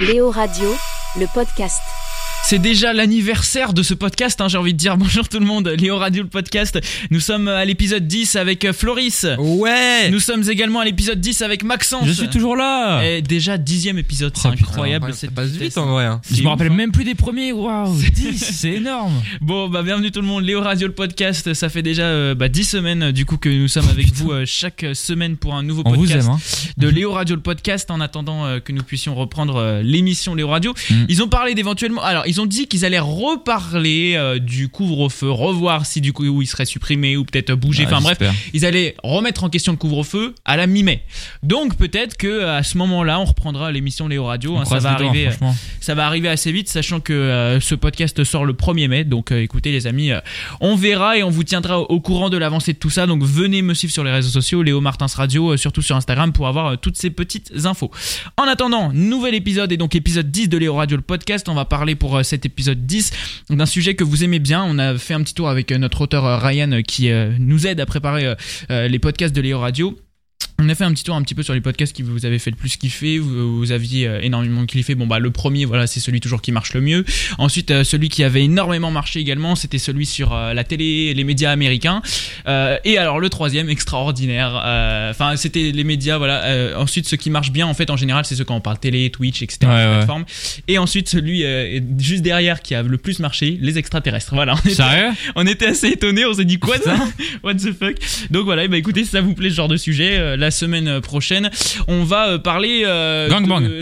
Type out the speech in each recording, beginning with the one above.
Léo Radio, le podcast. C'est déjà l'anniversaire de ce podcast, hein, j'ai envie de dire bonjour tout le monde, Léo Radio le podcast. Nous sommes à l'épisode 10 avec euh, Floris. Ouais Nous sommes également à l'épisode 10 avec Maxence. Je suis toujours là Et déjà dixième épisode, c'est Oh, putain, incroyable. Ça cette passe vitesse. vite en vrai. hein. C'est Je me ouf, rappelle hein. même plus des premiers. Waouh 10, c'est énorme. Bon, bah bienvenue tout le monde, Léo Radio le podcast. Ça fait déjà euh, bah, 10 semaines euh, du coup que nous sommes avec vous euh, chaque semaine pour un nouveau On vous aime. Hein. de Léo Radio le podcast en attendant euh, que nous puissions reprendre euh, l'émission Léo Radio. Mm. Ils ont parlé d'éventuellement. Alors, ils ont dit qu'ils allaient reparler euh, du couvre-feu, revoir si du coup il serait supprimé ou peut-être bougé. Ah, enfin bref, ils allaient remettre en question le couvre-feu à la mi-mai. Donc peut-être que à ce moment-là, on reprendra l'émission Léo Radio. Hein, ça va arriver. euh, ça va arriver assez vite, sachant que euh, ce podcast sort le 1er mai. Donc écoutez les amis, on verra et on vous tiendra au, courant de l'avancée de tout ça. Donc venez me suivre sur les réseaux sociaux, Léo Martins Radio, surtout sur Instagram pour avoir toutes ces petites infos. En attendant, nouvel épisode et donc épisode 10 de Léo Radio le podcast. On va parler pour euh, cet épisode 10 d'un sujet que vous aimez bien. On a fait un petit tour avec euh, notre auteur euh, Ryan qui nous aide à préparer les podcasts de Léo Radio. On a fait un petit tour un petit peu sur les podcasts qui vous avez fait le plus kiffer, vous, vous aviez euh, énormément kiffé. Bon bah le premier voilà c'est celui toujours qui marche le mieux. Ensuite euh, celui qui avait énormément marché également c'était celui sur euh, la télé, les médias américains. Euh, et alors le troisième extraordinaire, euh, enfin c'était les médias voilà. Euh, ensuite ce qui marche bien en fait en général c'est ceux quand on parle télé, Twitch etc. Ouais. Et ensuite celui euh, juste derrière qui a le plus marché les extraterrestres. Voilà. On était, Sérieux? on était assez étonnés, on s'est dit quoi ça What the fuck? Donc voilà, et bah écoutez, si ça vous plaît ce genre de sujet, la semaine prochaine, on va euh, parler. Euh, Gangbang. de-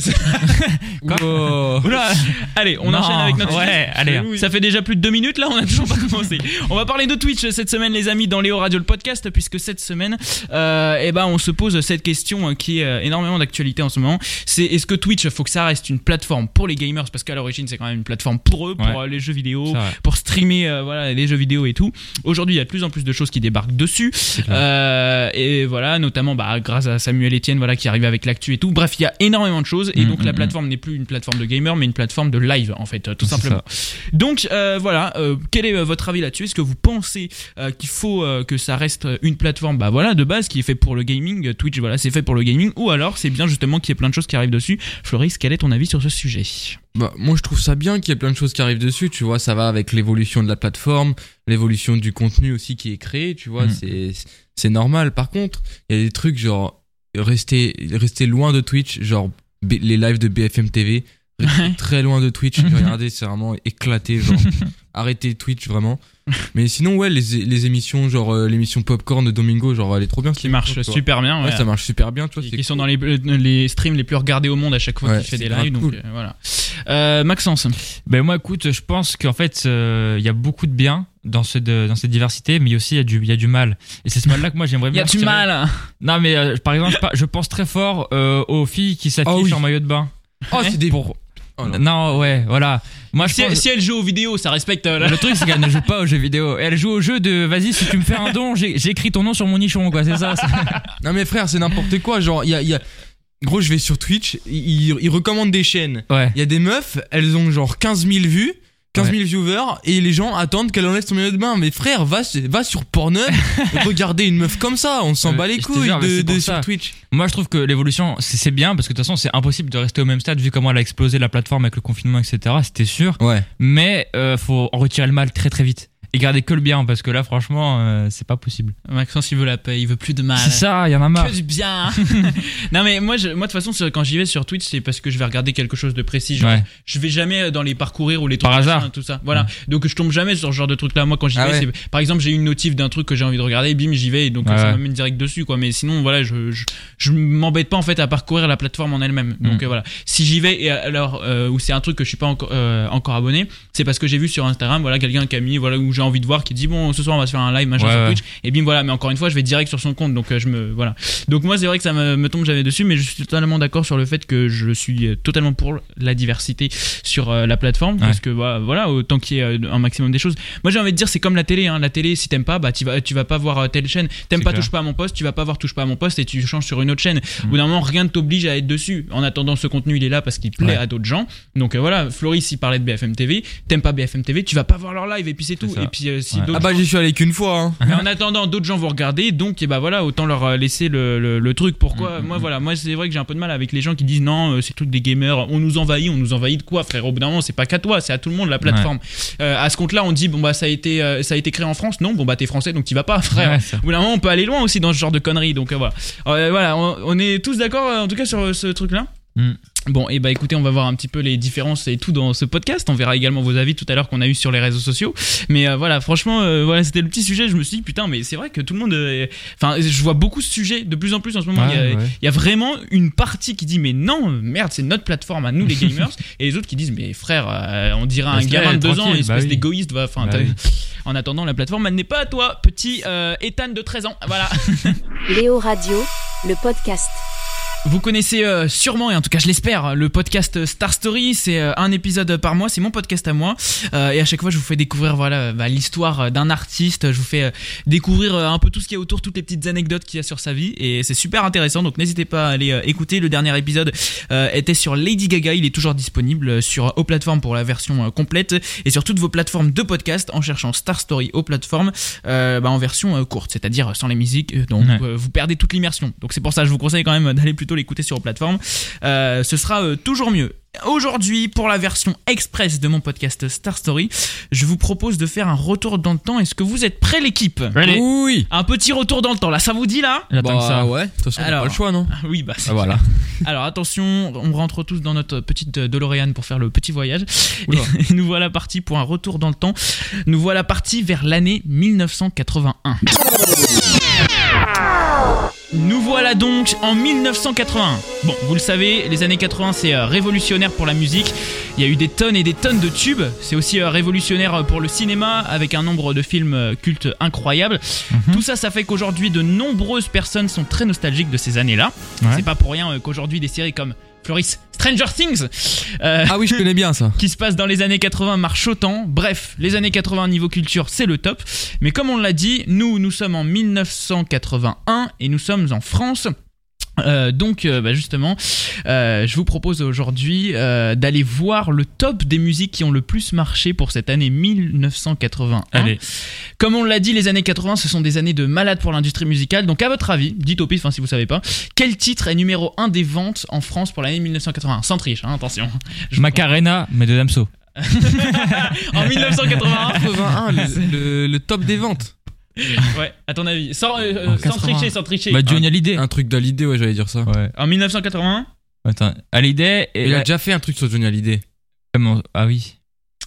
Wow. Allez, on Non. enchaîne avec notre Ouais, allez. Ça fait déjà plus de deux minutes là, on a toujours pas commencé. On va parler de Twitch cette semaine, les amis, dans Léo Radio le podcast, puisque cette semaine, euh, eh ben, on se pose cette question euh, qui est énormément d'actualité en ce moment. C'est est-ce que Twitch, faut que ça reste une plateforme pour les gamers, parce qu'à l'origine, c'est quand même une plateforme pour eux, pour Ouais. les jeux vidéo, pour streamer euh, voilà les jeux vidéo et tout. Aujourd'hui, il y a de plus en plus de choses qui débarquent dessus. Euh, et voilà, notamment bah, grâce à Samuel Etienne voilà qui arrive avec l'actu et tout. Bref, il y a énormément de choses et Mm, donc la mm, plateforme n'est plus une plateforme de gamer mais une plateforme de live en fait, euh, tout simplement. Donc euh, voilà, euh, quel est votre avis là-dessus? Est-ce que vous pensez euh, qu'il faut que ça reste une plateforme bah voilà de base qui est fait pour le gaming, Twitch voilà, c'est fait pour le gaming ou alors c'est bien justement qu'il y ait plein de choses qui arrivent dessus? Floris, quel est ton avis sur ce sujet? Bah, moi, je trouve ça bien qu'il y ait plein de choses qui arrivent dessus. Tu vois, ça va avec l'évolution de la plateforme, l'évolution du contenu aussi qui est créé. Tu vois, Mhm. c'est c'est normal. Par contre, il y a des trucs genre rester rester loin de Twitch, genre B- les lives de BFM TV. Ouais. très loin de Twitch. J'ai regardé, c'est vraiment éclaté. Genre, arrêtez Twitch vraiment. Mais sinon, ouais, les, les émissions, genre euh, l'émission Popcorn de Domingo, genre elle est trop bien. Qui marche super bien. Ouais, ouais. ça marche super bien. Tu vois, qui, sont dans les, les streams les plus regardés au monde à chaque fois Ouais, qu'il fait des lives. Donc euh, voilà. Euh, Maxence. Ben moi, écoute, je pense qu'en fait, euh, il y a beaucoup de bien dans, ce, de- dans cette diversité, mais aussi il y, a du- il y a du mal. Et c'est ce mal-là que moi j'aimerais Il y bien. a du mal. Non, mais euh, par exemple, je pense très fort euh, aux filles qui s'affichent Ah oui. en maillot de bain. Oh, c'est des. Pour... Oh, non. non. ouais, voilà. Moi, je Si, pense... si elle joue aux vidéos, ça respecte. euh, la- Le truc, c'est qu'elle ne joue pas aux jeux vidéo. Elle joue au jeu de vas-y, si tu me fais un don, j'écris ton nom sur mon nichon, quoi. C'est ça. Non mais frère, c'est n'importe quoi. Genre, il y a, il y a- Gros, je vais sur Twitch, ils, ils recommandent des chaînes. Ouais. Il y a des meufs, elles ont genre 15 000 vues, 15 000 viewers, et les gens attendent qu'elle enlève son maillot de bain. Mais frère, va, va sur Pornhub, regardez une meuf comme ça, on s'en Euh, bat les couilles jure, de, de- sur Twitch. Moi, je trouve que l'évolution, c'est c'est bien parce que de toute façon, c'est impossible de rester au même stade vu comment elle a explosé la plateforme avec le confinement, etc. C'était sûr. Ouais. Mais euh, faut en retirer le mal très très vite et garder que le bien parce que là, franchement, euh, c'est pas possible. Maxence, il veut la paix, il veut plus de mal. C'est ça, il y en a marre. Que du bien. non mais moi, je, moi de toute façon, quand j'y vais sur Twitch, c'est parce que je vais regarder quelque chose de précis. Genre, Ouais. je vais jamais dans les parcourir ou les trucs Par machin, hasard. tout ça. Voilà. Donc je tombe jamais sur ce genre de truc là. Moi, quand j'y Ah vais, ouais. par exemple, j'ai une notif d'un truc que j'ai envie de regarder, bim, j'y vais, et donc Ouais, ça ouais. met direct dessus, quoi. Mais sinon, voilà, je, je, je m'embête pas en fait à parcourir la plateforme en elle-même. Donc Mm. euh, voilà. Si j'y vais et alors euh, où c'est un truc que je suis pas encore euh, encore abonné, c'est parce que j'ai vu sur Instagram, voilà, quelqu'un qui a mis, voilà, où j'ai envie de voir, qui dit bon, ce soir on va se faire un live, machin Ouais, sur. Twitch, et bim, voilà. Mais encore une fois, je vais direct sur son compte, donc euh, je me, voilà. Donc moi, c'est vrai que ça me, me tombe jamais dessus, mais je suis totalement d'accord sur le fait que je suis euh, totalement pour la diversité sur euh, la plateforme, parce que bah, voilà, autant qu'il y ait un maximum des choses. Moi, j'ai envie de dire, c'est comme la télé. Hein. La télé, si t'aimes pas, bah tu vas, tu vas pas voir telle chaîne. T'aimes pas clair. touche pas à mon poste, tu vas pas voir touche pas à mon poste et tu changes sur une autre chaîne. Mm. Au bout d'un moment, rien ne t'oblige à être dessus. En attendant, ce contenu, il est là parce qu'il plaît Ouais. à d'autres gens. Donc euh, voilà, Floris, il parlait de BFM TV. T'aimes pas BFM TV, tu vas pas voir leur live et puis c'est tout. ça. Et puis euh, si Ouais. Ah bah j'y suis allé qu'une fois. Hein. mais en attendant, d'autres gens vont regarder, donc et bah voilà, autant leur euh, laisser le, le- le truc. Pourquoi Mm, Moi mm, voilà, moi c'est vrai que j'ai un peu de mal avec les gens qui disent non, euh, c'est tout des gamers, on nous envahit, on nous envahit de quoi, frère? Au bout d'un moment, c'est pas qu'à toi, c'est à tout le monde la plateforme. Euh, à ce compte-là, on dit bon bah ça a été ça a été créé en France, non, bon bah t'es français donc t'y vas pas, frère. Ouais. Au bout d'un moment, on peut aller loin aussi dans ce genre de conneries, donc voilà. Voilà, on, on est tous d'accord en tout cas sur ce truc-là? Mm. Bon, et bah écoutez, on va voir un petit peu les différences et tout dans ce podcast. On verra également vos avis tout à l'heure qu'on a eu sur les réseaux sociaux. Mais euh, voilà, franchement, euh, voilà, c'était le petit sujet. Je me suis dit, putain, mais c'est vrai que tout le monde. euh, Enfin, je vois beaucoup de sujets de plus en plus en ce moment. il, y a, Ouais, ouais. il y a vraiment une partie qui dit, mais non, merde, c'est notre plateforme à nous, les gamers. et les autres qui disent, mais frère, euh, on dirait un gamin de deux ans, espèce bah oui. d'égoïste. Bah oui. en attendant, la plateforme, elle n'est pas à toi, petit euh, Ethan de 13 ans. Voilà. Léo Radio, le podcast. Vous connaissez euh, sûrement, et en tout cas je l'espère, le podcast Star Story. C'est euh, un épisode par mois, c'est mon podcast à moi. Euh, et à chaque fois, je vous fais découvrir voilà bah, l'histoire d'un artiste. Je vous fais découvrir un peu tout ce qu'il y a autour, toutes les petites anecdotes qu'il y a sur sa vie. Et c'est super intéressant. Donc n'hésitez pas à aller écouter. Le dernier épisode était sur Lady Gaga. Il est toujours disponible sur aux plateformes pour la version complète et sur toutes vos plateformes de podcast en cherchant Star Story aux plateformes bah, en version courte, c'est-à-dire sans les musiques. Donc Ouais. vous perdez toute l'immersion. Donc c'est pour ça que je vous conseille quand même d'aller plutôt l'écouter sur vos plateformes. Euh, ce sera euh, toujours mieux. Aujourd'hui, pour la version express de mon podcast Star Story, je vous propose de faire un retour dans le temps. Est-ce que vous êtes prêts, l'équipe Allez. Oui. Un petit retour dans le temps. Là, ça vous dit là J'attends que ça. Bah ouais. De toute façon, Alors. pas le choix non. Oui, bah c'est Ah, voilà. Alors attention, on rentre tous dans notre petite euh, DeLorean pour faire le petit voyage. Oula. Et nous voilà partis pour un retour dans le temps. Nous voilà partis vers l'année 1981. Nous voilà donc en 1981. Bon, vous le savez, les années 80 c'est euh, révolutionnaire pour la musique. Il y a eu des tonnes et des tonnes de tubes. C'est aussi euh, révolutionnaire euh, pour le cinéma avec un nombre de films euh, cultes incroyables. Mhm. Tout ça, ça fait qu'aujourd'hui de nombreuses personnes sont très nostalgiques de ces années-là. Ouais. C'est pas pour rien qu'aujourd'hui des séries comme Floris, Stranger Things, euh, Ah oui, je connais bien ça. qui se passe dans les années 80 marchent autant. Bref, les années 80 niveau culture, c'est le top. Mais comme on l'a dit, nous, nous sommes en 1981 et nous sommes en France. Euh, donc euh, bah, justement, euh, je vous propose aujourd'hui euh, d'aller voir le top des musiques qui ont le plus marché pour cette année 1981. Allez. Comme on l'a dit, les années 80, ce sont des années de malade pour l'industrie musicale. Donc, à votre avis, dites au pif, hein, si vous savez pas, quel titre est numéro 1 des ventes en France pour l'année 1981 Sans triche, hein, attention. Je- Macarena, mais de Damso. en 1981 81, le, le- le top des ventes. Ouais, à ton avis. Sans, euh, En sans 80. tricher, sans tricher. Bah, Johnny Hallyday. Un truc d'Hallyday, ouais, j'allais dire ça. Ouais. En 1981 Attends, Hallyday et. Il a déjà fait un truc sur Johnny Hallyday. Comment- Ah oui.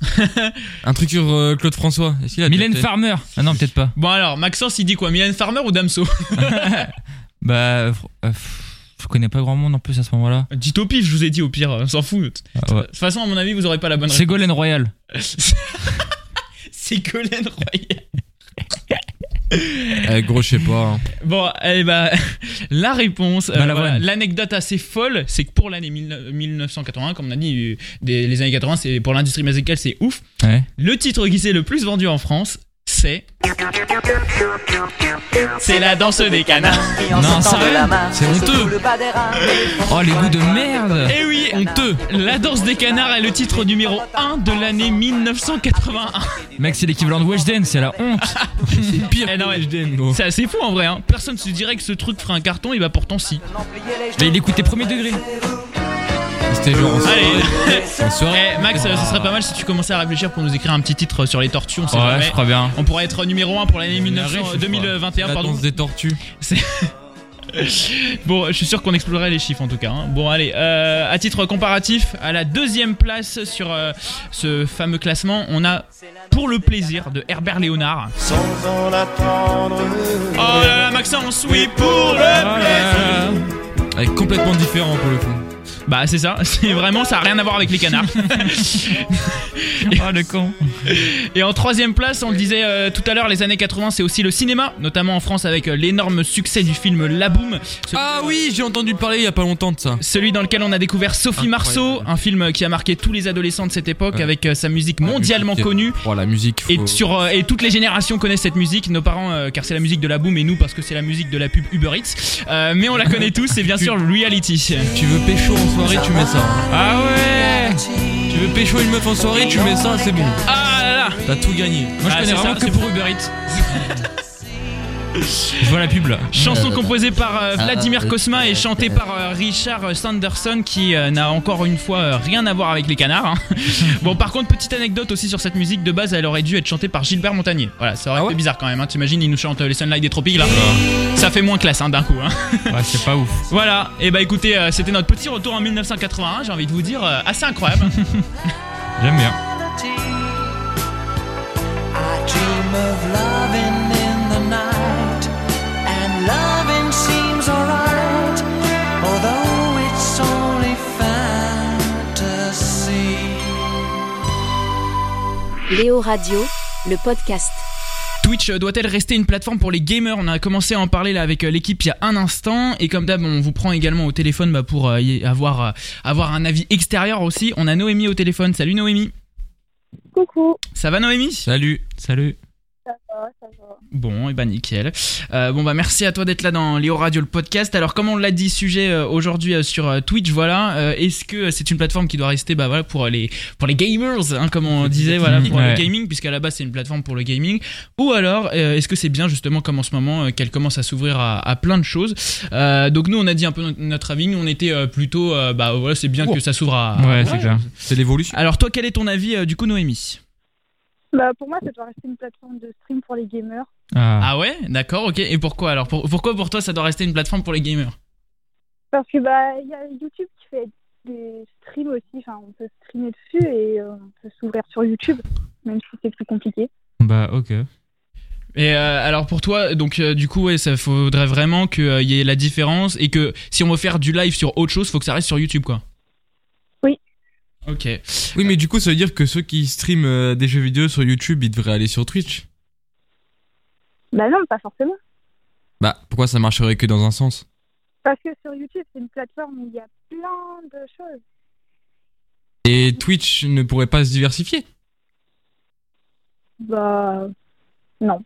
Un truc sur euh, Claude François. Est-ce qu'il a Mylène Farmer. Ah non, peut-être pas. Bon alors, Maxence, il dit quoi? Mylène Farmer ou Damso? Bah, euh, euh, je connais pas grand monde en plus à ce moment-là. Dites au pif, je vous ai dit au pire, on s'en fout. Ah ouais. De toute façon, à mon avis, vous aurez pas la bonne réponse. Ségolène Royal. C'est Colin Royal. Eh, gros, je sais pas. hein. Bon, eh ben, la réponse, euh, voilà, l'anecdote assez folle, c'est que pour l'année 19- 1981, comme on a dit, euh, des- les années 80, c'est pour l'industrie musicale, c'est ouf. Ouais. Le titre qui s'est le plus vendu en France, c'est. C'est la danse des canards. Non, sérieux C'est honteux. Oh, les goûts de merde. Eh oui, honteux. La danse des canards est le titre numéro 1 de l'année 1981. Mec, c'est l'équivalent de Weshden, c'est la honte. C'est pire. Eh non, que ouais. Weshden, gros. C'est assez fou en vrai. Hein. Personne se dirait que ce truc ferait un carton, et bah pourtant si. Mais il écoutait premier degré. C'était genre en soirée. Allez. En soirée. Eh, Max, ce serait pas mal si tu commençais à réfléchir pour nous écrire un petit titre sur les tortues. On sait Ouais, jamais. je crois bien. On pourrait être numéro 1 pour l'année 1900 riche, je 2021. La Pardon. danse des tortues. Bon, je suis sûr qu'on explorerait les chiffres en tout cas. hein. Bon, allez, euh, à titre comparatif, à la deuxième place sur euh, ce fameux classement, on a Pour le plaisir de Herbert Léonard. sans en attendre. Oh là là, Maxence, oui, pour le plaisir. Elle est complètement différent pour le coup. Bah, c'est ça, c'est vraiment, ça a rien à voir avec les canards. Oh, le con. Et en troisième place, on le disait euh, tout à l'heure, les années 80, c'est aussi le cinéma, notamment en France avec euh, l'énorme succès du film La Boom. Ce- Ah oui, j'ai entendu parler il y a pas longtemps de ça. Celui dans lequel on a découvert Sophie Marceau, un film qui a marqué tous les adolescents de cette époque Ouais. avec euh, sa musique mondialement musique, connue. Oh, la musique. Et faut- sur euh, et toutes les générations connaissent cette musique, nos parents euh, car c'est la musique de la boom et nous parce que c'est la musique de la pub Uber Eats. Euh, mais on la connaît tous, c'est bien sûr Reality. Tu veux pécho en soirée, tu mets ça. Ah ouais Tu veux pécho une meuf en soirée, tu mets ça, c'est bon. Ah là là T'as tout gagné. Moi, je Ah, connais c'est vraiment ça, que c'est pour Uber Eats. je vois la pub là. Chanson composée par euh, Vladimir Cosma et chantée par euh, Richard Sanderson qui euh, n'a encore une fois rien à voir avec les canards. hein. bon, par contre, petite anecdote aussi sur cette musique de base, elle aurait dû être chantée par Gilbert Montagnier. Voilà, ça aurait Ah été bizarre quand même. Hein. T'imagines, il nous chante les Sunlight des Tropiques là. Ça fait moins classe hein, d'un coup. Hein. Ouais, c'est pas ouf. Voilà, et bah écoutez, euh, c'était notre petit retour en 1981, j'ai envie de vous dire, euh, assez incroyable. J'aime bien. I dream of loving loving seems alright, although it's only fantasy. Léo Radio, le podcast. Twitch euh, doit-elle rester une plateforme pour les gamers? On a commencé à en parler là avec euh, l'équipe il y a un instant et comme d'hab on vous prend également au téléphone bah, pour euh, y avoir, euh, avoir un avis extérieur aussi. On a Noémie au téléphone. Salut Noémie. Coucou, Ça va Noémie? Salut. Salut. Ça va, ça va. Bon, et bah nickel. Euh, bon bah merci à toi d'être là dans Léo Radio le podcast. Alors comme on l'a dit, sujet euh, aujourd'hui euh, sur euh, Twitch, voilà. Euh, Est-ce que c'est une plateforme qui doit rester bah voilà pour les pour les gamers, hein, comme on disait, voilà pour Ouais. le gaming, puisqu'à la base c'est une plateforme pour le gaming. Ou alors euh, est-ce que c'est bien justement comme en ce moment euh, qu'elle commence à s'ouvrir à, à plein de choses. Euh, donc nous on a dit un peu notre- notre avis. Nous on était euh, plutôt euh, bah voilà c'est bien Oh. que ça s'ouvre à. Ouais, c'est clair. C'est l'évolution. Alors toi quel est ton avis euh, du coup Noémie? Bah, pour moi, ça doit rester une plateforme de stream pour les gamers. Ah. Ah ouais, d'accord, ok. Et pourquoi alors? Pour- Pourquoi pour toi ça doit rester une plateforme pour les gamers? Parce que, bah, il y a YouTube qui fait des streams aussi. Enfin, on peut streamer dessus et euh, on peut s'ouvrir sur YouTube, même si c'est plus compliqué. Bah, ok. Et euh, alors pour toi, donc euh, du coup, ouais, ça faudrait vraiment qu'il y ait la différence et que si on veut faire du live sur autre chose, faut que ça reste sur YouTube, quoi. Ok. Oui, mais du coup, ça veut dire que ceux qui streament euh, des jeux vidéo sur YouTube, ils devraient aller sur Twitch. Bah, non, pas forcément. Bah, pourquoi ça marcherait que dans un sens? Parce que sur YouTube, c'est une plateforme où il y a plein de choses. Et Twitch ne pourrait pas se diversifier? Bah, non.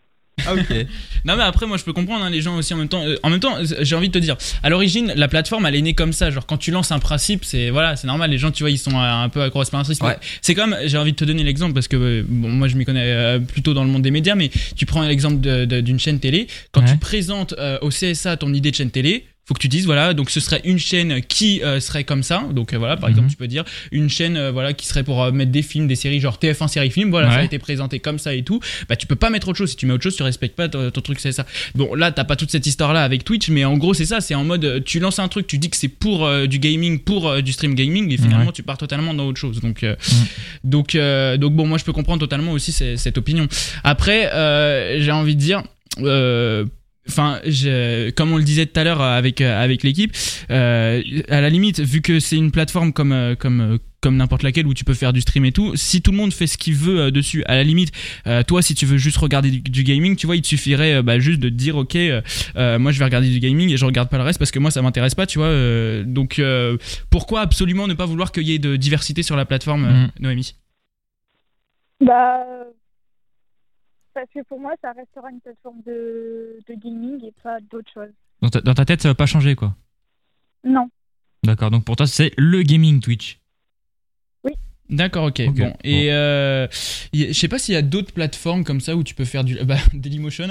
Ah, ok. Non mais après moi je peux comprendre hein, les gens aussi en même temps. euh, en même temps, euh, j'ai envie de te dire, à l'origine la plateforme elle est née comme ça. Genre quand tu lances un principe, c'est voilà, c'est normal. Les gens tu vois ils sont euh, un peu accro à ce principe. Ouais. C'est comme j'ai envie de te donner l'exemple parce que euh, bon moi je m'y connais euh, plutôt dans le monde des médias, mais tu prends l'exemple d'une chaîne télé. Quand Ouais. tu présentes euh, au CSA ton idée de chaîne télé. Faut que tu dises voilà donc ce serait une chaîne qui euh, serait comme ça. Donc euh, voilà par Mhm. exemple tu peux dire une chaîne euh, voilà qui serait pour euh, mettre des films des séries genre TF1 série film. Voilà ça a été présenté comme ça et tout. Bah tu peux pas mettre autre chose. Si tu mets autre chose tu respectes pas ton, ton truc c'est ça. Bon là t'as pas toute cette histoire là avec Twitch mais en gros c'est ça. C'est en mode tu lances un truc tu dis que c'est pour du gaming pour du stream gaming et finalement Ouais. tu pars totalement dans autre chose. Donc euh, Mhm. donc euh, donc bon moi je peux comprendre totalement aussi cette opinion. Après euh, j'ai envie de dire euh, Enfin, je- comme on le disait tout à l'heure avec euh, avec l'équipe, euh, à la limite, vu que c'est une plateforme comme euh, comme euh, comme n'importe laquelle où tu peux faire du stream et tout, si tout le monde fait ce qu'il veut euh, dessus, à la limite, euh, toi, si tu veux juste regarder du, du gaming, tu vois, il te suffirait euh, bah, juste de te dire, ok, euh, euh, moi je vais regarder du gaming et je regarde pas le reste parce que moi ça m'intéresse pas, tu vois. euh, donc euh, pourquoi absolument ne pas vouloir qu'il y ait de diversité sur la plateforme, euh, Mhm. Noémie? Bah, euh, parce que pour moi, ça restera une plateforme de, de gaming et pas d'autre chose. Dans ta, dans ta tête, ça va pas changer, quoi. Non. D'accord, donc pour toi, c'est le gaming Twitch. D'accord, ok. Ok, Bon, bon. et euh, je sais pas s'il y a d'autres plateformes comme ça où tu peux faire du bah, Dailymotion.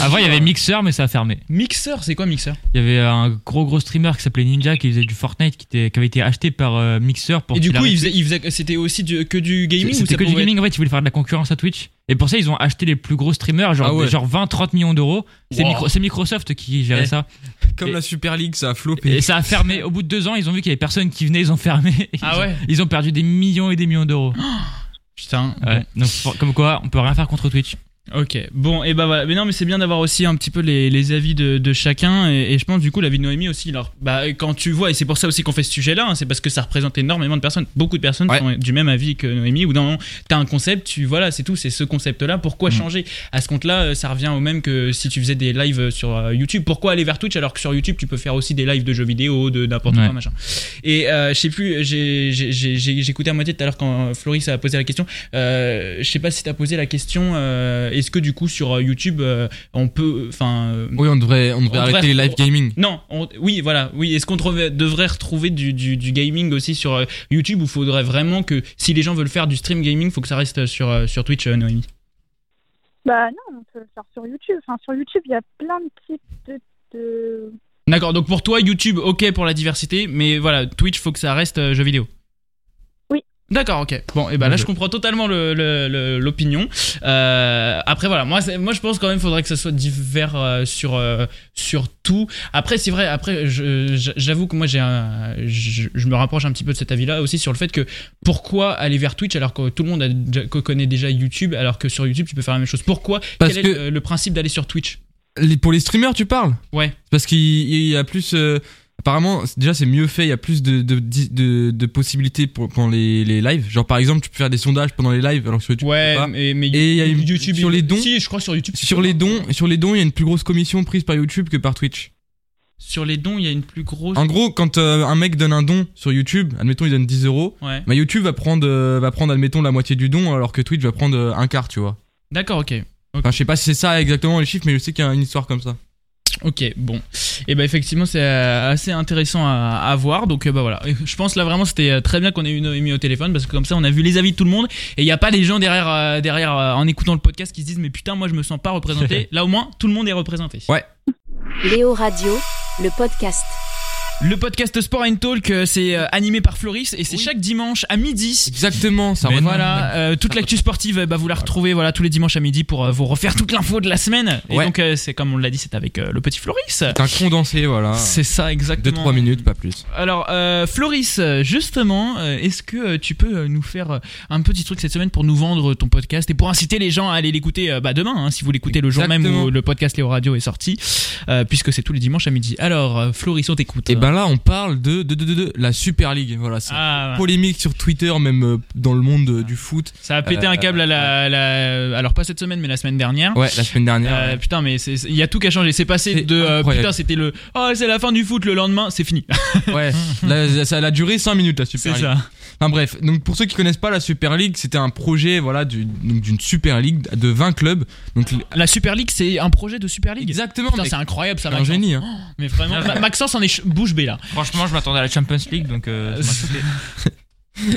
Avant, il y avait Mixer, mais ça a fermé. Mixer, c'est quoi Mixer? Il y avait un gros gros streamer qui s'appelait Ninja qui faisait du Fortnite qui, était, qui avait été acheté par euh, Mixer pour Et du coup, il faisait, il faisait- c'était aussi du- que du gaming ou C'était que du gaming en fait, ils voulaient faire de la concurrence à Twitch. Et pour ça, ils ont acheté les plus gros streamers, genre, Ah ouais. genre 20-30 millions d'euros. C'est Wow. Micro- c'est Microsoft qui gérait Eh. ça. Comme Et- la Super League, ça a floppé. Et ça a fermé. Au bout de deux ans, ils ont vu qu'il y avait personne qui venait, ils ont fermé. Ils Ah ont- ouais Ils ont perdu des millions et des millions d'euros. Putain. Ouais. Donc, comme quoi, on peut rien faire contre Twitch. Ok, bon, et bah voilà. Mais non, mais c'est bien d'avoir aussi un petit peu les, les avis de, de chacun. Et, et je pense, du coup, l'avis de Noémie aussi. Alors, bah, quand tu vois, et c'est pour ça aussi qu'on fait ce sujet-là, hein, c'est parce que ça représente énormément de personnes. Beaucoup de personnes Ouais. sont du même avis que Noémie. Ou non, t'as un concept, tu voilà, c'est tout, c'est ce concept-là. Pourquoi Mhm. changer? À ce compte-là, euh, ça revient au même que si tu faisais des lives sur euh, YouTube. Pourquoi aller vers Twitch alors que sur YouTube, tu peux faire aussi des lives de jeux vidéo, de n'importe Ouais. quoi, machin. Et euh, je sais plus, j'ai- écouté à moitié tout à l'heure quand Floris a posé la question. Euh, je sais pas si t'as posé la question. euh, est-ce que du coup sur euh, YouTube, euh, on peut, enfin, euh, Oui, on devrait, on devrait On arrêter devrait- les live gaming. non, on- oui, voilà, oui. Est-ce qu'on devrait, retrouver du, du, du gaming aussi sur euh, YouTube ou faudrait vraiment que si les gens veulent faire du stream gaming, faut que ça reste sur euh, sur Twitch, euh, Noémie? Bah non, on peut le faire sur YouTube. Enfin, sur YouTube, il y a plein de types de. de... D'accord. Donc pour toi, YouTube, ok pour la diversité, mais voilà, Twitch, faut que ça reste euh, jeu vidéo. D'accord, ok. Bon, et ben là, je comprends totalement le- le- le- l'opinion. Euh, après, voilà, moi, moi, je pense quand même, faudrait que ça soit divers euh, sur euh, sur tout. Après, c'est vrai. Après, j'avoue que moi, j'ai un, je, je me rapproche un petit peu de cet avis-là aussi sur le fait que pourquoi aller vers Twitch alors que tout le monde a déjà- que connaît déjà YouTube, alors que sur YouTube, tu peux faire la même chose? Pourquoi? Parce Quel est que le, le principe d'aller sur Twitch? Les- pour les streamers, tu parles? Ouais. Parce qu'il il y a plus. Apparemment, déjà, c'est mieux fait. Il y a plus de, de, de, de possibilités pour, pendant les, les lives. Genre, par exemple, tu peux faire des sondages pendant les lives, alors que sur YouTube, tu Ouais, peux pas. mais, mais Et il y a une- YouTube sur les dons- Si, je crois sur YouTube. tu Sur les pas. dons, sur les dons, il y a une plus grosse commission prise par YouTube que par Twitch. Sur les dons, il y a une plus grosse. En gros, quand euh, un mec donne un don sur YouTube, admettons, il donne 10 euros, Ouais. bah, YouTube va prendre, euh, va prendre, admettons, la moitié du don, alors que Twitch va prendre euh, un quart, tu vois. D'accord, ok. Enfin, je sais pas si c'est ça exactement les chiffres, mais je sais qu'il y a une histoire comme ça. Ok, bon. Et bah effectivement, c'est euh, assez intéressant à, à voir. Donc euh, bah voilà. Et Je pense là vraiment c'était euh, très bien qu'on ait eu Noémie au téléphone parce que comme ça on a vu les avis de tout le monde et il n'y a pas les gens derrière euh, derrière euh, en écoutant le podcast qui se disent mais putain moi je me sens pas représenté. là au moins tout le monde est représenté. Ouais. Léo Radio, le podcast. Le podcast Sport and Talk euh, c'est euh, animé par Floris et c'est chaque dimanche à midi. Exactement, ça remonte. Voilà, euh, toute l'actu sportive, bah, vous la retrouvez voilà tous les dimanches à midi pour euh, vous refaire toute l'info de la semaine. Et Ouais. donc euh, c'est comme on l'a dit, c'est avec le petit Floris. C'est un condensé, voilà. C'est ça exactement. 2-3 minutes, pas plus. Alors, Floris, justement, est-ce que tu peux nous faire un petit truc cette semaine pour nous vendre ton podcast et pour inciter les gens à aller l'écouter bah, demain, hein, si vous l'écoutez le jour même où le podcast Léo Radio est sorti, puisque c'est tous les dimanches à midi. Alors, Floris, on t'écoute. Et ben là, on parle de, de, de, de, de la Super League. Voilà, c'est ah, polémique sur Twitter, même euh, dans le monde euh, du foot. ça a pété Euh, un câble à la, la- alors pas cette semaine, mais la semaine dernière. Ouais, la semaine dernière. Euh, putain, mais c'est- c'est- il y a tout qui a changé. C'est passé C'est de euh, putain, c'était le oh c'est la fin du foot. Le lendemain, c'est fini. Ouais, ça a duré 5 minutes la Super C'est League. ça. Enfin bref, donc pour ceux qui connaissent pas la Super League, c'était un projet voilà du- d'une Super League de 20 clubs. Donc La Super League, c'est un projet de Super League. exactement, c'est incroyable ça. c'est un Maxence. génie. Hein. Mais vraiment, Ma- Maxence en est ch- bouche bée là. Franchement, je m'attendais à la Champions League, donc euh.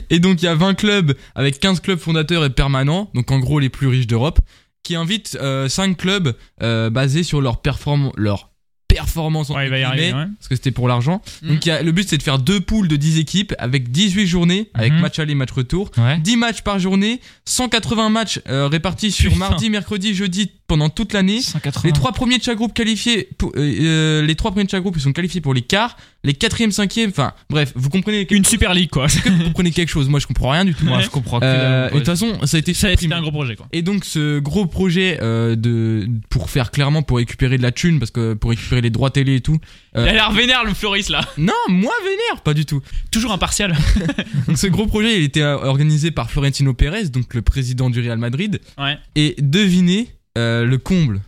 Et donc il y a 20 clubs avec 15 clubs fondateurs et permanents, donc en gros les plus riches d'Europe, qui invitent 5 clubs euh, basés sur leur performance leur performance Ouais, il va y arriver. ouais. parce que c'était pour l'argent. Mm. Donc il y a, le but c'est de faire deux poules de 10 équipes avec 18 journées avec Mhm. match aller match retour. Ouais. 10 matchs par journée, 180 matchs euh, répartis sur Putain. mardi, mercredi, jeudi pendant toute l'année. 180. Les trois premiers de chaque groupe qualifiés, pour- euh, euh, les trois premiers de chaque groupe ils sont qualifiés pour les quarts, les quatrièmes, cinquièmes, enfin bref, vous comprenez, Une Super League quoi. que vous comprenez quelque chose. Moi je comprends rien du tout. Moi, je comprends Euh, de toute façon, ça a été Ça, un gros projet quoi. Et donc ce gros projet euh, de pour faire clairement pour récupérer de la thune parce que pour récupérer les droits télé et tout. Il a l'air vénère le Floris là. Non, moi vénère, pas du tout. Toujours impartial. Donc ce gros projet, il était organisé par Florentino Pérez, donc le président du Real Madrid. Ouais. Et devinez euh, le comble,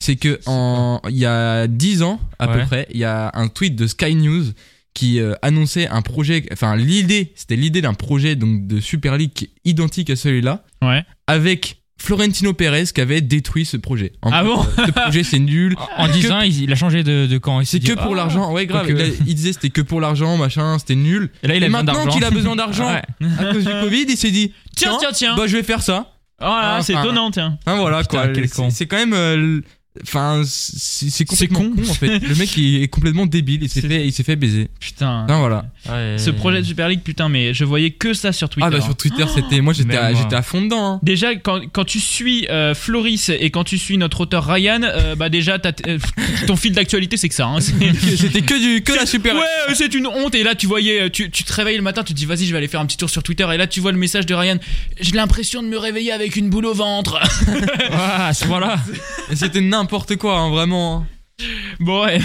c'est que en il y a 10 ans à peu près, il y a un tweet de Sky News qui euh, annonçait un projet, enfin l'idée, c'était l'idée d'un projet donc de Super League qui est identique à celui-là, Ouais. avec Florentino Pérez qui avait détruit ce projet. En Ah bon euh, Ce projet c'est nul. En 10 ans, il, il a changé de, de camp. C'est dit, que pour ah, l'argent, ouais grave. Il, a- il disait c'était que pour l'argent, machin, c'était nul. Et là, il a Et maintenant qu'il a besoin d'argent Ouais. à cause du Covid, il s'est dit Tiens, tiens, tiens. bah je vais faire ça. Voilà, Ah, c'est étonnant, tiens. Hein, voilà Putain, quoi. quel C'est- con. C'est quand même. euh, Enfin, c'est complètement con. con. en fait. Le mec il est complètement débile. Il s'est fait, il s'est fait baiser. Putain. Hein, voilà. Ouais. Ce projet de Super League, putain, mais je voyais que ça sur Twitter. Ah bah sur Twitter c'était. Moi j'étais, à- j'étais à fond dedans. hein. Déjà, quand, quand tu suis euh, Floris et quand tu suis notre auteur Ryan, euh, bah déjà, t'as- euh, ton fil d'actualité, c'est que ça. hein. C'était que du que la super. Ouais, euh, c'est une honte. Et là, tu voyais, tu, tu te réveilles le matin, tu te dis, vas-y, je vais aller faire un petit tour sur Twitter. Et là, tu vois le message de Ryan. J'ai l'impression de me réveiller avec une boule au ventre. Ah, à ce moment-là. Et C'était n'importe quoi hein, vraiment. hein. Bon, ouais.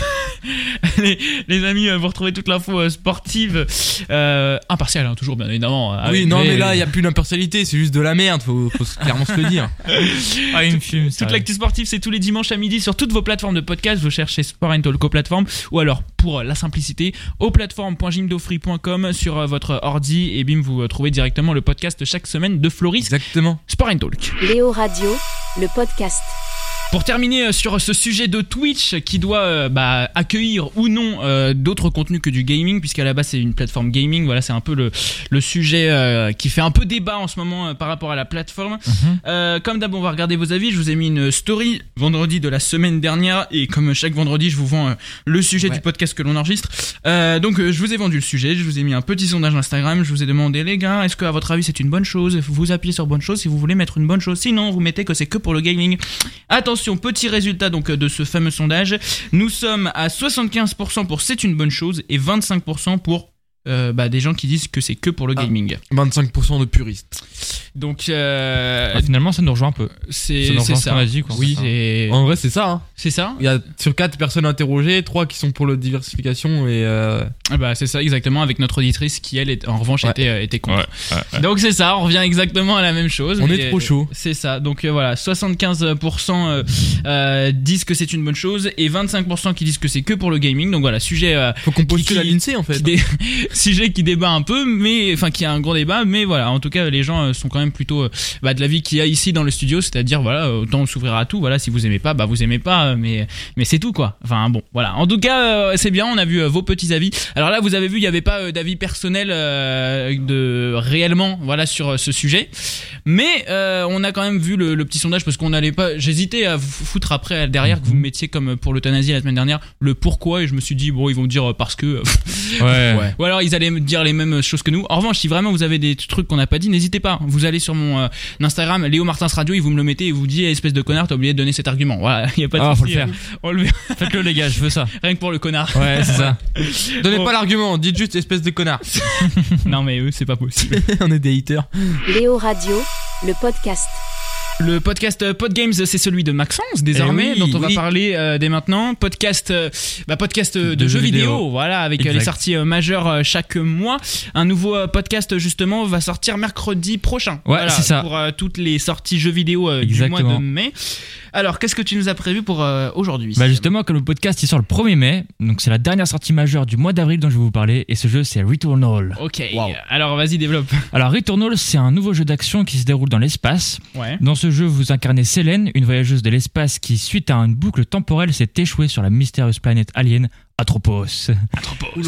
les, les amis, euh, vous retrouvez toute l'info euh, sportive. Euh, impartiale, hein, toujours, bien évidemment. oui non mais, mais- là il y a plus d'impartialité. C'est juste de la merde. Faut, faut clairement se le dire. Ah, il me fume. Toute l'actu sportive, c'est tous les dimanches à midi sur toutes vos plateformes de podcast. Vous cherchez Sport and Talk aux plateformes ou alors pour la simplicité aux plateformes.jimdofree.com sur votre ordi et bim, vous trouvez directement le podcast chaque semaine de Floris Exactement. Sport and Talk. Léo Radio, le podcast. Pour terminer euh, sur ce sujet de Twitch qui doit euh, bah, accueillir ou non euh, d'autres contenus que du gaming, puisqu'à la base c'est une plateforme gaming, voilà c'est un peu le, le sujet euh, qui fait un peu débat en ce moment par rapport à la plateforme. Euh, comme d'hab on va regarder vos avis, je vous ai mis une story vendredi de la semaine dernière et comme chaque vendredi je vous vends le sujet Ouais. du podcast que l'on enregistre. Donc je vous ai vendu le sujet, je vous ai mis un petit sondage Instagram, je vous ai demandé les gars, est-ce que à votre avis c'est une bonne chose? Vous appuyez sur bonne chose si vous voulez mettre une bonne chose, sinon vous mettez que c'est que pour le gaming. Attention, petit résultat donc euh, de ce fameux sondage. Nous sommes à 75% pour c'est une bonne chose et 25% pour euh, bah, des gens qui disent que c'est que pour le Ah. gaming. 25% de puristes. Donc euh, Ah, finalement, ça nous rejoint un peu. c'est ça ça. qu'on a dit, quoi. Oui, En vrai, c'est ça. Hein. c'est ça. Il y a sur 4 personnes interrogées, 3 qui sont pour la diversification et euh, Ah Bah c'est ça exactement avec notre auditrice qui elle est, en revanche Ouais. était euh, était contre. Donc c'est ça, on revient exactement à la même chose. On mais, est trop euh, chaud. C'est ça. Donc euh, voilà, 75% euh, euh, disent que c'est une bonne chose et 25% qui disent que c'est que pour le gaming. Donc voilà, sujet euh, faut qu'on postule Qui- à l'INSEE en fait. qui dé- sujet qui débat un peu, mais enfin qui a un gros débat, mais voilà, en tout cas les gens euh, sont quand même plutôt euh, bah, de l'avis qu'il y a ici dans le studio, c'est-à-dire voilà, autant s'ouvrir à tout. Voilà, si vous aimez pas, bah vous aimez pas, euh, mais mais c'est tout quoi. Enfin bon, voilà. En tout cas, c'est bien, on a vu vos petits avis. Alors là, vous avez vu, il y avait pas d'avis personnel euh, de réellement, voilà, sur ce sujet, mais euh, on a quand même vu le, le petit sondage parce qu'on n'allait pas. J'hésitais à vous foutre après derrière que vous me mettiez comme pour l'euthanasie la semaine dernière le pourquoi et je me suis dit bon ils vont dire parce que euh, Ouais. ou alors ils allaient me dire les mêmes choses que nous. En revanche, si vraiment vous avez des trucs qu'on n'a pas dit, n'hésitez pas. Vous allez sur mon euh, Instagram, Léo Martins Radio, et vous me le mettez et vous dites, espèce de connard, t'as oublié de donner cet argument. Voilà, y a pas de Ah, faut le souci. faire. On le fait Faites-le, les gars, je veux ça. rien que pour le connard. Ouais, c'est ça. Donnez Bon. pas l'argument, dites juste espèce de connard. non mais eux, c'est pas possible. On est des haters. Léo Radio, le podcast. Le podcast euh, Podgames, c'est celui de Maxence désormais, Eh oui, dont on va parler euh, dès maintenant. Podcast, euh, bah, podcast de, De jeux jeux vidéo, vidéo. voilà, avec Exact. les sorties euh, majeures chaque mois. Un nouveau podcast justement va sortir mercredi prochain. Ouais, c'est ça. Pour toutes les sorties jeux vidéo du mois de mai. Alors, qu'est-ce que tu nous as prévu pour aujourd'hui Bah justement, comme le podcast il sort le 1er mai, donc c'est la dernière sortie majeure du mois d'avril dont je vais vous parler, et ce jeu c'est Returnal. Ok. Wow. Alors, vas-y, développe. Alors Returnal c'est un nouveau jeu d'action qui se déroule dans l'espace. Ouais. Dans ce jeu, vous incarnez Selene, une voyageuse de l'espace qui, suite à une boucle temporelle, s'est échouée sur la mystérieuse planète alien Atropos.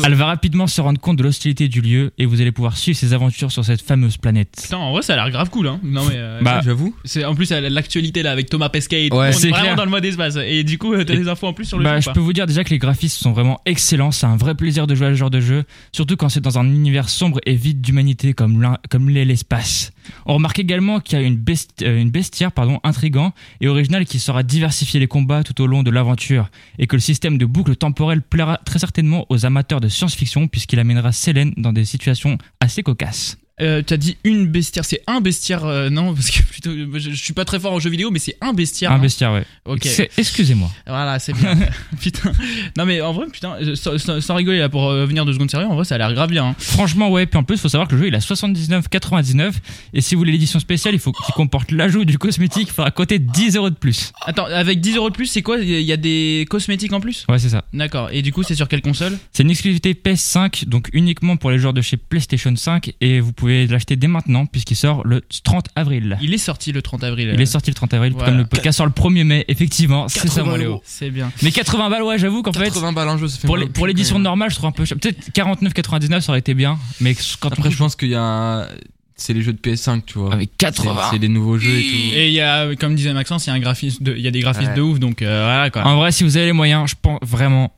Elle va rapidement se rendre compte de l'hostilité du lieu et vous allez pouvoir suivre ses aventures sur cette fameuse planète. Putain, en vrai, ça a l'air grave cool, hein. Non mais. euh, Bah, Ah, j'avoue. c'est en plus elle a l'actualité là avec Thomas Pesquet. et tout. Ouais, on est c'est vraiment clair. dans le mode espace. Et du coup, t'as des infos en plus sur le Bah, jeu. je ou peux vous dire déjà que les graphismes sont vraiment excellents. C'est un vrai plaisir de jouer à ce genre de jeu, surtout quand c'est dans un univers sombre et vide d'humanité comme l'est l'espace. On remarque également qu'il y a une, besti- euh, bestiaire pardon, intrigant et original qui saura diversifier les combats tout au long de l'aventure et que le système de boucle temporelle plaira très certainement aux amateurs de science-fiction puisqu'il amènera Selene dans des situations assez cocasses. Euh, T'as dit une bestiaire, c'est un bestiaire, euh, non Parce que plutôt, je, je suis pas très fort en jeux vidéo, mais c'est un bestiaire. un non bestiaire, ouais. Ok. Excusez-moi. Voilà, c'est bien. putain. Non mais en vrai, putain, euh, sans, sans- rigoler là pour euh, venir de secondes sérieux, en vrai, ça a l'air grave bien. hein. Franchement, ouais. Puis en plus, faut savoir que le jeu il a 79,99 et si vous voulez l'édition spéciale, il faut qu'il comporte l'ajout du cosmétique. Il faudra côté 10 euros de plus. Attends, avec 10 euros de plus, c'est quoi? Il y a des cosmétiques en plus? Ouais, c'est ça. D'accord. Et du coup, c'est sur quelle console? C'est une exclusivité PS5, donc uniquement pour les joueurs de chez PlayStation 5 et vous pouvez l'acheter dès maintenant puisqu'il sort le 30 avril. Il est sorti le 30 avril. Il euh, est sorti le 30 avril, voilà. comme le podcast sort le 1er mai, effectivement, c'est ça 80 mon Léo. C'est bien. Mais 80 balles, ouais, j'avoue qu'en fait, 80 balles un jeu, ça fait pour les- l'édition normale, je trouve un peu cher. Peut-être 49,99 ça aurait été bien, mais quand on Après, je pense qu'il y a. C'est les jeux de PS5, tu vois. avec C'est 80. c'est des nouveaux jeux et tout. Et il y a, comme disait Maxence, il y a un graphisme, de, il y a des graphismes Ouais. de ouf, donc euh, voilà quoi. En vrai, si vous avez les moyens, je pense vraiment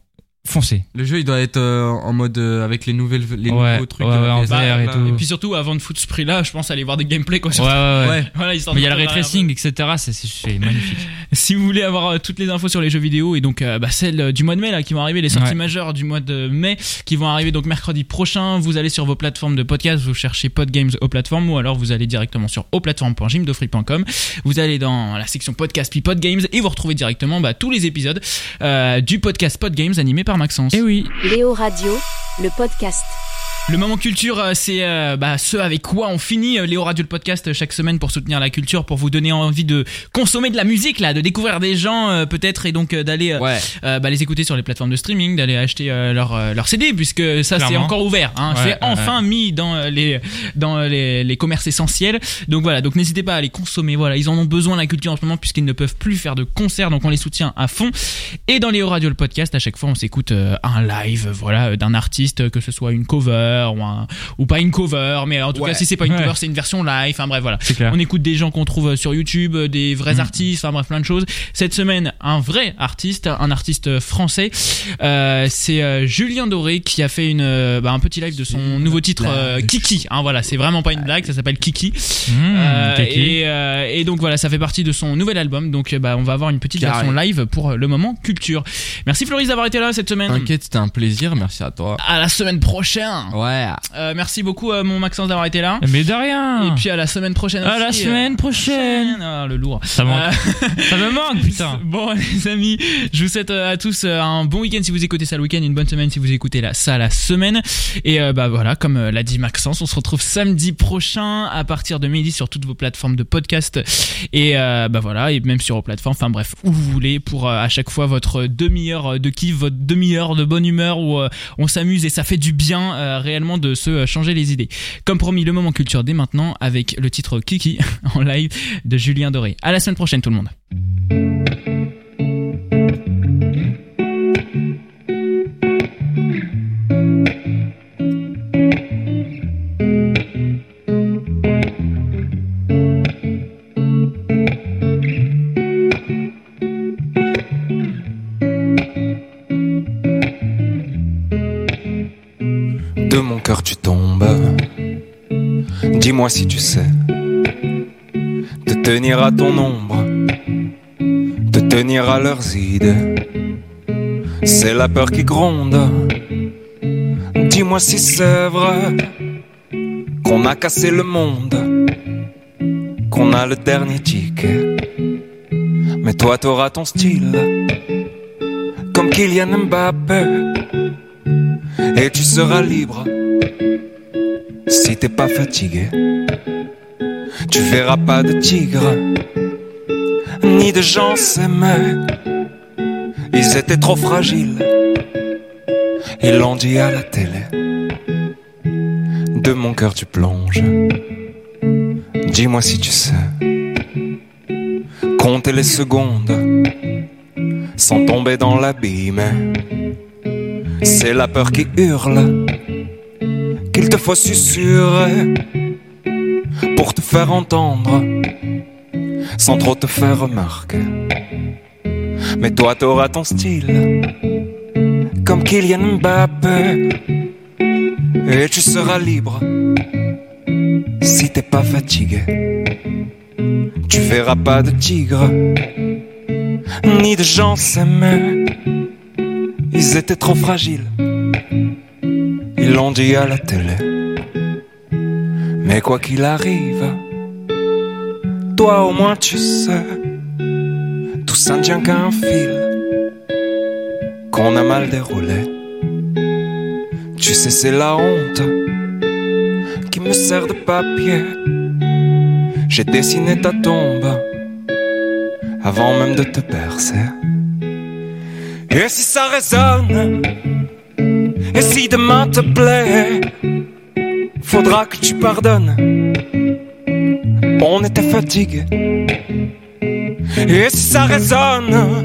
foncez. Le jeu, il doit être euh, en mode euh, avec les nouvelles, les Ouais, nouveaux trucs. ouais, de la ouais, en PS5, VR et tout. Et puis surtout, avant de foutre ce prix-là, je pense aller voir des gameplays quoi. Ouais, sur- ouais, ouais. Ouais. Voilà, histoire Mais il y a le ray prendre un tracing, etc. C'est- magnifique. Si vous voulez avoir euh, toutes les infos sur les jeux vidéo et donc euh, bah, celles euh, du mois de mai là qui vont arriver, les sorties Ouais. majeures du mois de mai qui vont arriver donc mercredi prochain, vous allez sur vos plateformes de podcast, vous cherchez Podgames aux plateformes ou alors vous allez directement sur auplateformes.gymdofree.com. Vous allez dans la section podcast puis Podgames et vous retrouvez directement bah, tous les épisodes euh, du podcast Podgames animé par Maxence. Et oui. Léo Radio, le podcast. Le moment culture, euh, c'est euh, bah, ce avec quoi on finit euh, Léo Radio le podcast chaque semaine pour soutenir la culture, pour vous donner envie de consommer de la musique là, de découvrir des gens euh, peut-être et donc euh, d'aller euh, Ouais. euh, bah, les écouter sur les plateformes de streaming, d'aller acheter euh, leur euh, leur CD puisque ça c'est encore ouvert. Hein, Ouais, c'est enfin mis dans euh, les dans les, les commerces essentiels. Donc voilà, donc n'hésitez pas à les consommer. Voilà, ils en ont besoin la culture en ce moment puisqu'ils ne peuvent plus faire de concerts, donc on les soutient à fond. Et dans Léo Radio le podcast, à chaque fois on s'écoute euh, un live, voilà, d'un artiste, que ce soit une cover ou un ou pas une cover, mais en tout Ouais. cas si c'est pas une Ouais. cover, c'est une version live. Enfin bref, voilà. C'est. On écoute des gens qu'on trouve sur YouTube, euh, des vrais Mm. artistes, enfin bref, plein de choses. Cette semaine, un vrai artiste, un artiste français, euh, c'est euh, Julien Doré qui a fait une, euh, bah, un petit live de son nouveau titre euh, Kiki. Hein, voilà, c'est vraiment pas une blague, ça s'appelle Kiki. Mmh, Euh, Kiki. et, euh, et donc voilà, ça fait partie de son nouvel album. Donc euh, bah, on va avoir une petite Carré. version live pour euh, le moment culture. Merci Floris d'avoir été là cette semaine. T'inquiète, c'était un plaisir, merci à toi. À la semaine prochaine. Ouais. Euh, merci beaucoup euh, mon Maxence d'avoir été là. Mais de rien. Et puis à la semaine prochaine. à la aussi, semaine prochaine. Ah, le lourd. Ça manque. Euh, Ça me manque, putain. Bon les amis, je vous souhaite euh, à tous euh, un bon week-end si vous écoutez ça le week-end, une bonne semaine si vous écoutez ça la semaine. Et euh, bah voilà, comme euh, l'a dit Maxence, on se retrouve samedi prochain à partir de midi sur toutes vos plateformes de podcast. Et euh, bah voilà, et même sur vos plateformes, enfin bref, où vous voulez pour euh, à chaque fois votre demi-heure de kiff, votre demi-heure de bonne humeur où euh, on s'amuse et ça fait du bien euh, de se euh, changer les idées. Comme promis, le moment culture dès maintenant avec le titre Kiki en live de Julien Doré. À la semaine prochaine tout le monde. Dis-moi si tu sais te tenir à ton ombre, te tenir à leurs idées. C'est la peur qui gronde. Dis-moi si c'est vrai qu'on a cassé le monde, qu'on a le dernier ticket. Mais toi t'auras ton style, comme Kylian Mbappé et tu seras libre si t'es pas fatigué. Tu verras pas de tigre ni de gens s'aimer. Ils étaient trop fragiles. Ils l'ont dit à la télé. De mon cœur tu plonges. Dis-moi si tu sais compter les secondes sans tomber dans l'abîme. C'est la peur qui hurle qu'il te faut susurrer pour te faire entendre sans trop te faire remarquer. Mais toi t'auras ton style comme Kylian Mbappé et tu seras libre si t'es pas fatigué. Tu verras pas de tigre ni de gens s'aimer. Ils étaient trop fragiles. Ils l'ont dit à la télé. Mais quoi qu'il arrive, toi au moins tu sais, tout ça ne tient qu'à un fil qu'on a mal déroulé. Tu sais, c'est la honte qui me sert de papier. J'ai dessiné ta tombe avant même de te percer. Et si ça résonne, et si demain te plaît, faudra que tu pardonnes. On était fatigués. Et si ça résonne,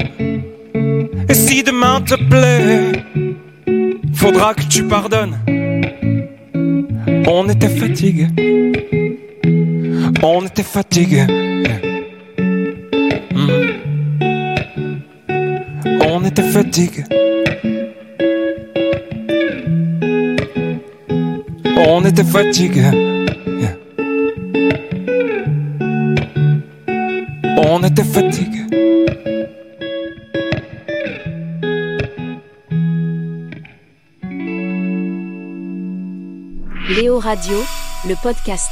et si demain te plaît, faudra que tu pardonnes. On était fatigués. On était fatigués. Mhm. On était fatigués. Était fatigués. Yeah. On était fatigués. Léo Radio, le podcast.